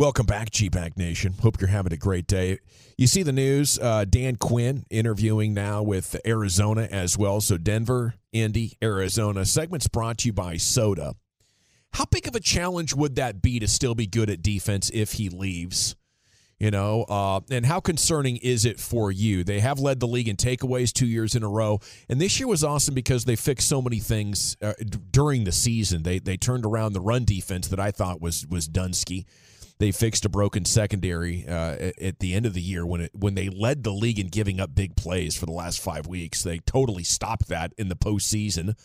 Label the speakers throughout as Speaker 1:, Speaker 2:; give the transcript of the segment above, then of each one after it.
Speaker 1: Welcome back, G Bag Nation. Hope you're having a great day. You see the news, uh, Dan Quinn interviewing now with Arizona as well. So Denver, Indy, Arizona. Segments brought to you by Soda. How big of a challenge would that be to still be good at defense if he leaves? You know, uh, and how concerning is it for you? They have led the league in takeaways two years in a row, and this year was awesome because they fixed so many things uh, d- during the season. They they turned around the run defense that I thought was was Dunsky. They fixed a broken secondary uh, at, the end of the year when it when they led the league in giving up big plays for the last five weeks. They totally stopped that in the postseason.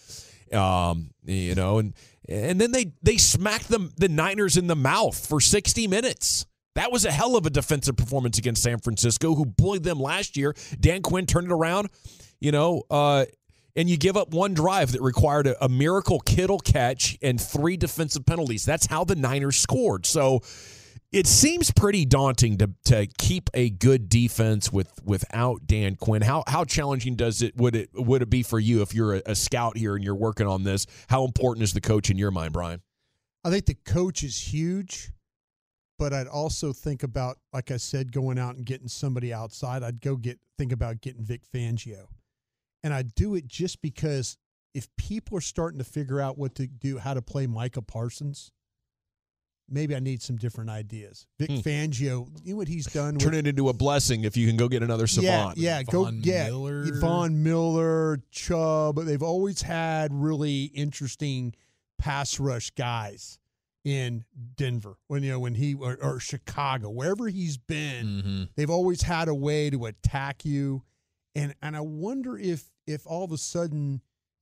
Speaker 1: Um, you know, and and then they they smacked them the Niners in the mouth for 60 minutes. That was a hell of a defensive performance against San Francisco, who bullied them last year. Dan Quinn turned it around, you know, uh, and you give up one drive that required a, a miracle Kittle catch and three defensive penalties. That's how the Niners scored. So it seems pretty daunting to to keep a good defense with without Dan Quinn. How how challenging does it would it would it be for you if you're a, a scout here and you're working on this? How important is the coach in your mind, Brian?
Speaker 2: I think the coach is huge, but I'd also think about, like I said, going out and getting somebody outside. I'd go get think about getting Vic Fangio, and I'd do it just because if people are starting to figure out what to do, how to play Micah Parsons, maybe I need some different ideas. Vic
Speaker 1: Hmm.
Speaker 2: Fangio, you know what he's done.
Speaker 1: Turn
Speaker 2: with,
Speaker 1: it into a blessing if you can go get another savant.
Speaker 2: yeah, yeah, go
Speaker 3: Von
Speaker 2: yeah,
Speaker 3: Miller.
Speaker 2: Von Miller, Chubb. They've always had really interesting pass rush guys in Denver. When you know when he or, or Chicago, wherever he's been,
Speaker 3: Mm-hmm.
Speaker 2: they've always had a way to attack you. And and I wonder if if all of a sudden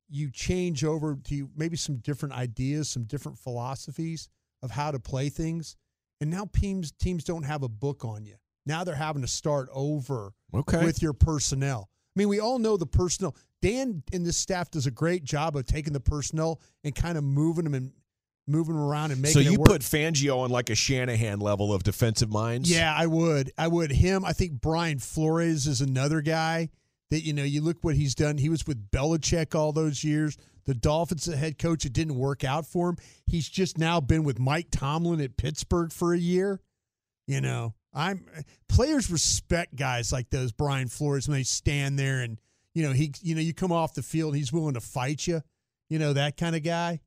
Speaker 2: you change over to maybe some different ideas, some different philosophies of how to play things. And now teams teams don't have a book on you. Now they're having to start over
Speaker 1: Okay.
Speaker 2: with your personnel. I mean, we all know the personnel. Dan and this staff does a great job of taking the personnel and kind of moving them and moving them around and making
Speaker 1: so you put Fangio on like a Shanahan level of defensive minds.
Speaker 2: Yeah, I would. I would. Him. I think Brian Flores is another guy that you know. You look what he's done. He was with Belichick all those years. The Dolphins, head coach, it didn't work out for him. He's just now been with Mike Tomlin at Pittsburgh for a year. You know, I'm players respect guys like those Brian Flores when they stand there and you know he you know you come off the field, he's willing to fight you. You know that kind of guy.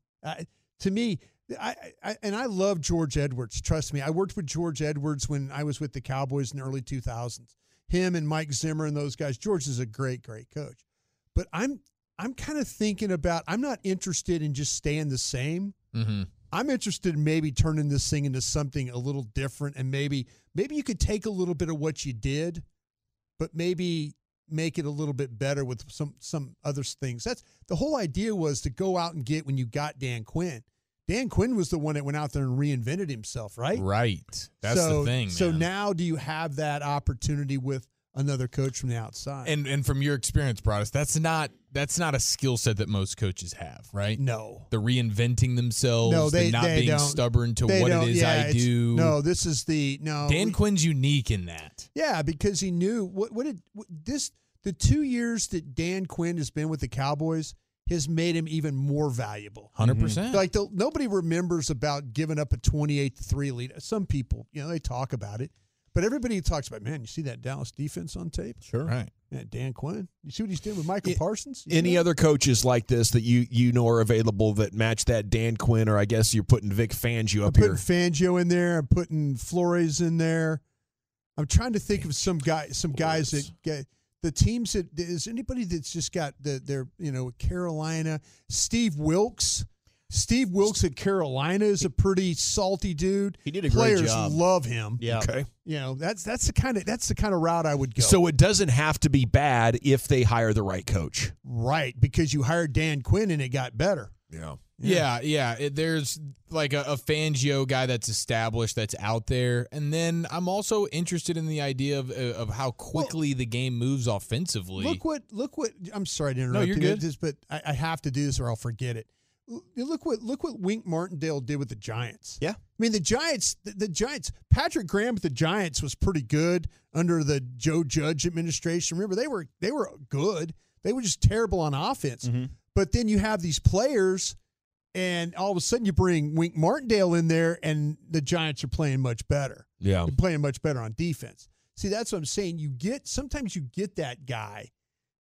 Speaker 2: To me, I, I and I love George Edwards. Trust me, I worked with George Edwards when I was with the Cowboys in the early 2000s. Him and Mike Zimmer and those guys. George is a great, great coach. But I'm I'm kind of thinking about. I'm not interested in just staying the same.
Speaker 3: Mm-hmm.
Speaker 2: I'm interested in maybe turning this thing into something a little different, and maybe maybe you could take a little bit of what you did, but maybe make it a little bit better with some some other things. That's the whole idea was to go out and get when you got Dan Quinn. Dan Quinn was the one that went out there and reinvented himself, right?
Speaker 3: Right. That's
Speaker 2: so,
Speaker 3: the thing.
Speaker 2: So now, do you have that opportunity with another coach from the outside?
Speaker 3: and and from your experience, Broaddus, that's not that's not a skill set that most coaches have, right?
Speaker 2: no,
Speaker 3: The reinventing themselves,
Speaker 2: no, they
Speaker 3: the not
Speaker 2: they
Speaker 3: being
Speaker 2: don't.
Speaker 3: stubborn to
Speaker 2: They
Speaker 3: what
Speaker 2: don't-
Speaker 3: it is
Speaker 2: yeah,
Speaker 3: I do.
Speaker 2: No, this is the no.
Speaker 3: Dan
Speaker 2: we-
Speaker 3: Quinn's unique in that.
Speaker 2: Yeah, because he knew what what did what, this the two years that Dan Quinn has been with the Cowboys has made him even more valuable.
Speaker 3: 100%. Mm-hmm. percent
Speaker 2: Like the, nobody remembers about giving up a twenty-eight to three lead. Some people, you know, they talk about it, but everybody talks about, man, you see that Dallas defense on tape?
Speaker 1: Sure.
Speaker 3: Right.
Speaker 2: Yeah, Dan Quinn. You see what he's doing with Michael
Speaker 1: It-
Speaker 2: Parsons? You
Speaker 1: Any other coaches like this that you you know are available that match that Dan Quinn, or I guess you're putting Vic Fangio
Speaker 2: I'm
Speaker 1: up
Speaker 2: putting
Speaker 1: here.
Speaker 2: Fangio in there. I'm putting Flores in there. I'm trying to think of some guy, some guys that get the teams that is anybody that's just got the their you know Carolina, Steve Wilks. Steve Wilks at Carolina is a pretty salty dude.
Speaker 4: He did a great
Speaker 2: Players
Speaker 4: job.
Speaker 2: love him.
Speaker 4: Yeah.
Speaker 1: Okay.
Speaker 2: You know, that's that's the kind of that's the kind of route I would go.
Speaker 1: So it doesn't have to be bad if they hire the right coach.
Speaker 2: right, because you hired Dan Quinn and it got better.
Speaker 1: Yeah.
Speaker 3: Yeah, yeah. It, there's like a, a Fangio guy that's established, that's out there, and then I'm also interested in the idea of uh, of how quickly the game moves offensively.
Speaker 2: Look what look what I'm sorry to interrupt
Speaker 3: No, you're
Speaker 2: you,
Speaker 3: good.
Speaker 2: This, but I, I have to do this or I'll forget it. Look what look what Wink Martindale did with the Giants.
Speaker 4: Yeah.
Speaker 2: I mean the Giants the, the Giants Patrick Graham with the Giants was pretty good under the Joe Judge administration. Remember they were they were good. They were just terrible on offense.
Speaker 4: Mm-hmm.
Speaker 2: But then you have these players and all of a sudden you bring Wink Martindale in there and the Giants are playing much better.
Speaker 1: Yeah.
Speaker 2: They're playing much better on defense. See, that's what I'm saying. You get sometimes you get that guy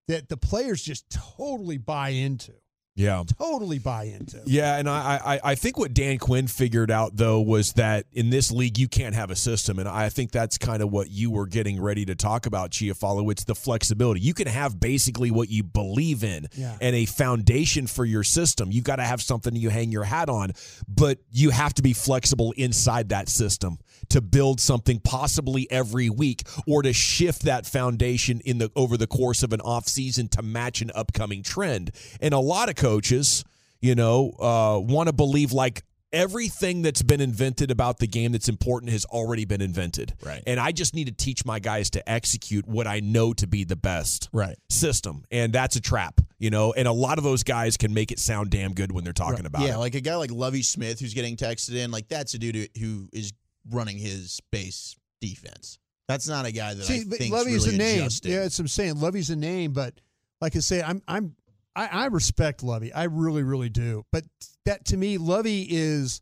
Speaker 2: that the players just totally buy into.
Speaker 1: Yeah.
Speaker 2: Totally buy into.
Speaker 1: Yeah, and I, I I think what Dan Quinn figured out though was that in this league you can't have a system, and I think that's kind of what you were getting ready to talk about, Chiafalo. It's the flexibility. You can have basically what you believe in
Speaker 2: Yeah.
Speaker 1: and a foundation for your system. You got to have something you hang your hat on, but you have to be flexible inside that system to build something possibly every week or to shift that foundation in the over the course of an off season to match an upcoming trend. And a lot of coaches, you know, uh, want to believe like everything that's been invented about the game that's important has already been invented.
Speaker 3: Right.
Speaker 1: And I just need to teach my guys to execute what I know to be the best
Speaker 3: Right.
Speaker 1: system. And that's a trap, you know, and a lot of those guys can make it sound damn good when they're talking about
Speaker 4: yeah,
Speaker 1: it.
Speaker 4: like a guy like Lovie Smith who's getting texted in, like that's a dude who- who is running his base defense. That's not a guy that
Speaker 2: See,
Speaker 4: I
Speaker 2: but
Speaker 4: think
Speaker 2: Lovie's
Speaker 4: really
Speaker 2: a name.
Speaker 4: adjusting.
Speaker 2: Yeah, it's I'm saying Lovie's a name, but like I say, I'm I'm I, I respect Lovie. I really, really do. But that to me, Lovie is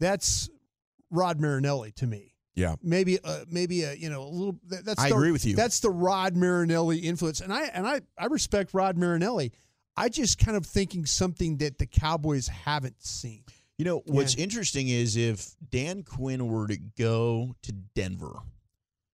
Speaker 2: that's Rod Marinelli to me.
Speaker 1: Yeah.
Speaker 2: maybe uh, maybe a you know a little that, that's
Speaker 4: I
Speaker 2: the,
Speaker 4: agree with you.
Speaker 2: that's the Rod Marinelli influence and I and I I respect Rod Marinelli I just kind of thinking something that the Cowboys haven't seen
Speaker 4: You know, what's
Speaker 2: Yeah.
Speaker 4: interesting is if Dan Quinn were to go to Denver,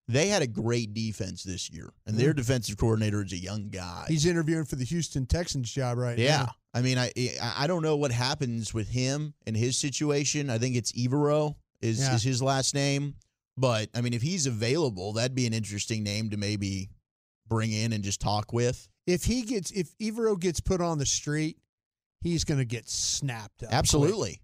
Speaker 4: they had a great defense this year, and their mm. defensive coordinator is a young guy.
Speaker 2: he's interviewing for the Houston Texans job right
Speaker 4: yeah.
Speaker 2: now
Speaker 4: I mean, I I don't know what happens with him and his situation. I think it's Evero is
Speaker 2: Yeah.
Speaker 4: is his last name, but I mean, if he's available, that'd be an interesting name to maybe bring in and just talk with.
Speaker 2: if he gets if Evero gets put on the street he's going to get snapped up
Speaker 4: Absolutely.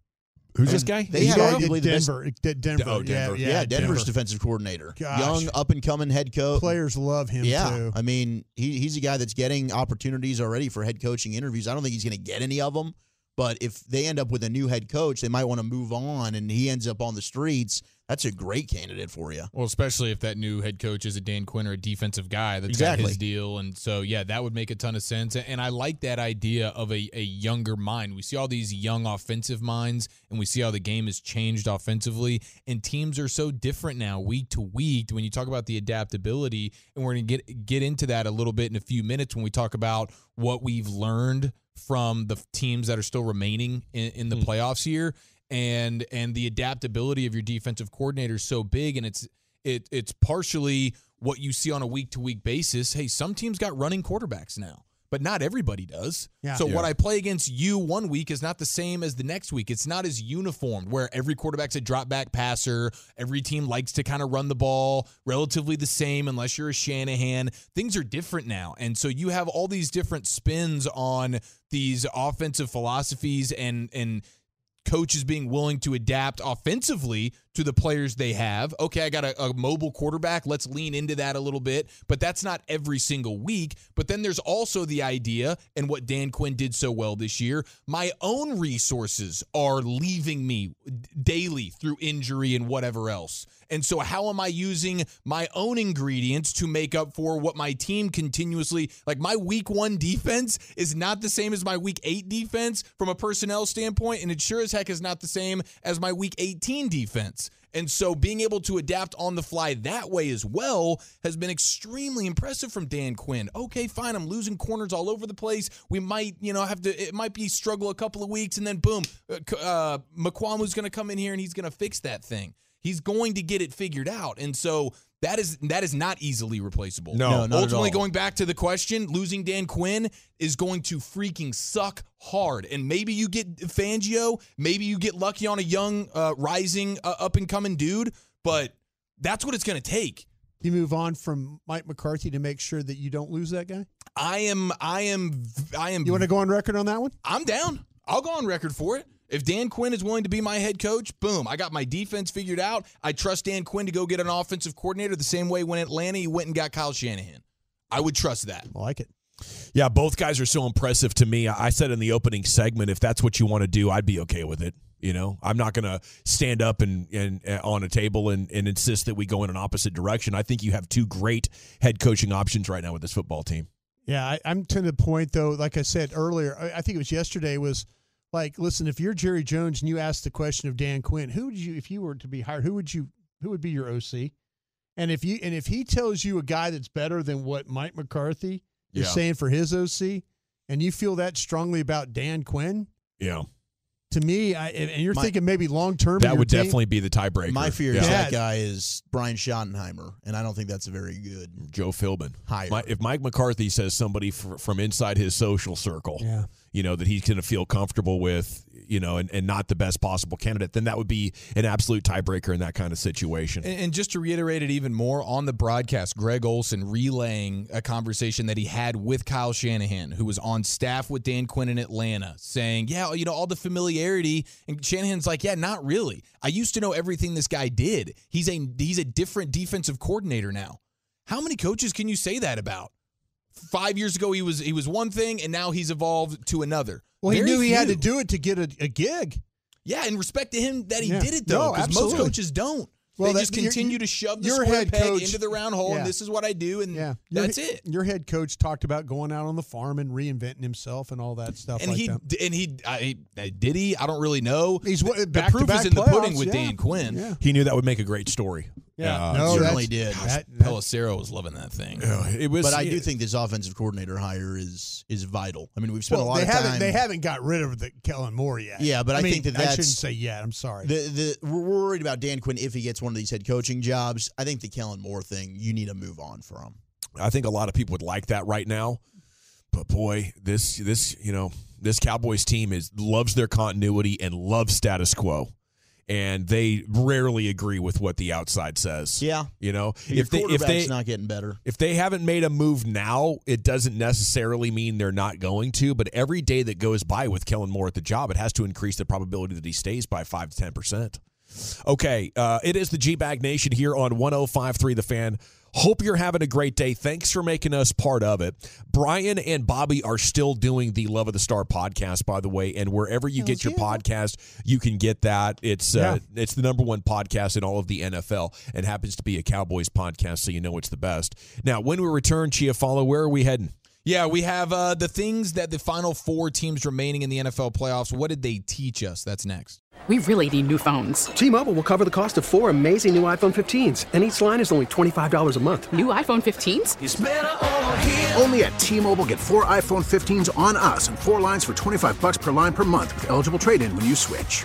Speaker 1: Who's this guy?
Speaker 4: They
Speaker 2: He's
Speaker 4: have arguably the best
Speaker 2: Denver, Denver.
Speaker 1: Oh, Denver.
Speaker 2: Yeah,
Speaker 4: Yeah,
Speaker 2: yeah,
Speaker 4: Denver's
Speaker 2: Denver.
Speaker 4: defensive coordinator,
Speaker 2: Gosh.
Speaker 4: young up and coming head coach.
Speaker 2: Players love him
Speaker 4: yeah,
Speaker 2: too.
Speaker 4: I mean, he, he's a guy that's getting opportunities already for head coaching interviews. I don't think he's going to get any of them, but if they end up with a new head coach, they might want to move on, and he ends up on the streets. That's a great candidate for you.
Speaker 3: Well, especially if that new head coach is a Dan Quinn or a defensive guy that's
Speaker 4: Exactly.
Speaker 3: his deal. And so, yeah, that would make a ton of sense. And I like that idea of a, a younger mind. We see all these young offensive minds, and we see how the game has changed offensively. And teams are so different now, week to week. When you talk about the adaptability, and we're going to get get into that a little bit in a few minutes when we talk about what we've learned from the teams that are still remaining in, in the hmm. playoffs here and and the adaptability of your defensive coordinator is so big and it's it it's partially what you see on a week to week basis. Hey, some teams got running quarterbacks now, but not everybody does.
Speaker 2: Yeah.
Speaker 3: so
Speaker 1: Yeah.
Speaker 3: what I play against you one week is not the same as the next week. It's not as uniformed where every quarterback's a drop back passer. Every team likes to kind of run the ball relatively the same unless you're a Shanahan. Things are different now. And so you have all these different spins on these offensive philosophies and and coaches being willing to adapt offensively to the players they have. Okay, I got a, a mobile quarterback. Let's lean into that a little bit. But that's not every single week. But then there's also the idea, and what Dan Quinn did so well this year my own resources are leaving me daily through injury and whatever else. And so, how am I using my own ingredients to make up for what my team continuously like? My week one defense is not the same as my week eight defense from a personnel standpoint, and it sure as heck is not the same as my week 18 defense. And so, being able to adapt on the fly that way as well has been extremely impressive from Dan Quinn. Okay, fine, I'm losing corners all over the place. We might, you know, have to, it might be struggle a couple of weeks, and then boom, uh, uh, going to come in here and he's going to fix that thing. He's going to get it figured out. And so that is that is not easily replaceable.
Speaker 1: No.
Speaker 4: No,
Speaker 3: Ultimately, going back to the question, losing Dan Quinn is going to freaking suck hard. And maybe you get Fangio, maybe you get lucky on a young, uh, rising, uh, up and coming dude, but that's what it's going to take.
Speaker 2: You move on from Mike McCarthy to make sure that you don't lose that guy.
Speaker 3: I am, I am, I am.
Speaker 2: You want to go on record on that one?
Speaker 3: I'm down. I'll go on record for it. If Dan Quinn is willing to be my head coach, boom, I got my defense figured out. I trust Dan Quinn to go get an offensive coordinator the same way when Atlanta he went and got Kyle Shanahan. I would trust that.
Speaker 2: I like it.
Speaker 1: Yeah, both guys are so impressive to me. I said in the opening segment, if that's what you want to do, I'd be okay with it. You know, I'm not going to stand up and, and uh, on a table and, and insist that we go in an opposite direction. I think you have two great head coaching options right now with this football team.
Speaker 2: Yeah, I, I'm to the point though. Like I said earlier, I, I think it was yesterday. Was like, listen, if you're Jerry Jones and you ask the question of Dan Quinn, who would you, if you were to be hired, who would you, who would be your OC? And if you, and if he tells you a guy that's better than what Mike McCarthy is saying for his OC, and you feel that strongly about Dan Quinn,
Speaker 1: Yeah,
Speaker 2: to me, I, and and you're
Speaker 4: My-
Speaker 2: thinking maybe long term,
Speaker 1: that would definitely be the tiebreaker.
Speaker 4: My fear
Speaker 1: yeah.
Speaker 4: is that guy is Brian Schottenheimer, and I don't think that's a very good
Speaker 1: Joe Philbin.
Speaker 4: hire.
Speaker 1: My, if Mike McCarthy says somebody fr- from inside his social circle,
Speaker 2: Yeah.
Speaker 1: You know, that he's going to feel comfortable with, you know, and, and not the best possible candidate, then that would be an absolute tiebreaker in that kind of situation.
Speaker 3: And, and just to reiterate it even more on the broadcast, Greg Olsen relaying a conversation that he had with Kyle Shanahan, who was on staff with Dan Quinn in Atlanta, saying, Yeah, you know, all the familiarity. And Shanahan's like, Yeah, not really. I used to know everything this guy did. He's a he's a different defensive coordinator now. How many coaches can you say that about? Five years ago he was he was one thing and now he's evolved to another.
Speaker 2: Well, he
Speaker 3: Very
Speaker 2: knew he had to do it to get a, a gig.
Speaker 3: Yeah, and respect to him that he
Speaker 2: Yeah.
Speaker 3: did it
Speaker 2: No,
Speaker 3: though, because most
Speaker 2: absolutely.
Speaker 3: coaches don't.
Speaker 2: Well,
Speaker 3: they
Speaker 2: that-
Speaker 3: just
Speaker 2: your-
Speaker 3: continue to shove the
Speaker 2: your
Speaker 3: square
Speaker 2: head
Speaker 3: peg
Speaker 2: coach-
Speaker 3: into the round hole,
Speaker 2: Yeah.
Speaker 3: and this is what I do, and
Speaker 2: Yeah, Your
Speaker 3: that's
Speaker 2: he-
Speaker 3: it.
Speaker 2: Your head coach talked about going out on the farm and reinventing himself and all that stuff.
Speaker 3: And
Speaker 2: like
Speaker 3: he
Speaker 2: that.
Speaker 3: and he I, did he? I don't really know.
Speaker 2: He's wa-
Speaker 3: the
Speaker 2: back to
Speaker 3: proof is in the pudding
Speaker 2: playoffs,
Speaker 3: with
Speaker 2: yeah.
Speaker 3: Dan Quinn.
Speaker 2: Yeah.
Speaker 1: he knew that would make a great story.
Speaker 2: Yeah,
Speaker 1: Uh,
Speaker 2: no,
Speaker 4: certainly
Speaker 2: that's-
Speaker 4: did.
Speaker 2: That, that-
Speaker 3: Pelissero was loving that thing.
Speaker 1: Uh, it was,
Speaker 4: but I do think this offensive coordinator hire is is vital. I mean, we've spent
Speaker 2: well,
Speaker 4: a lot
Speaker 2: they
Speaker 4: of
Speaker 2: haven't
Speaker 4: time.
Speaker 2: they haven't got rid of the Kellen Moore yet.
Speaker 4: Yeah, but I
Speaker 2: mean,
Speaker 4: think that
Speaker 2: I shouldn't say yet. I'm sorry.
Speaker 4: The the we're worried about Dan Quinn if he gets one of these head coaching jobs. I think the Kellen Moore thing, you need to move on from.
Speaker 1: I think a lot of people would like that right now. But boy, this this you know this Cowboys team is loves their continuity and loves status quo, and they rarely agree with what the outside says.
Speaker 4: Yeah,
Speaker 1: you know
Speaker 4: Your
Speaker 1: if they if they
Speaker 4: not getting better.
Speaker 1: if they haven't made a move now, it doesn't necessarily mean they're not going to. But every day that goes by with Kellen Moore at the job, it has to increase the probability that he stays by five to ten percent. Okay, uh, it is the G Bag Nation here on 105.3 The Fan. Hope you're having a great day. Thanks for making us part of it. Brian and Bobby are still doing the Love of the Star podcast, by the way, and wherever you get your podcast, you can get that. It's uh, it's the number one podcast in all of the NFL, and happens to be a Cowboys podcast, so you know it's the best. Now, when we return, Chia Chiafalo, where are we heading?
Speaker 3: Yeah, we have uh, the things that the final four teams remaining in the NFL playoffs. What did they teach us? That's next.
Speaker 5: We really need new phones.
Speaker 6: T-Mobile will cover the cost of four amazing new iPhone 15s, and each line is only $25 a month.
Speaker 5: New iPhone 15s?
Speaker 7: Only at T-Mobile get four iPhone 15s on us and four lines for 25 bucks per line per month with eligible trade-in when you switch.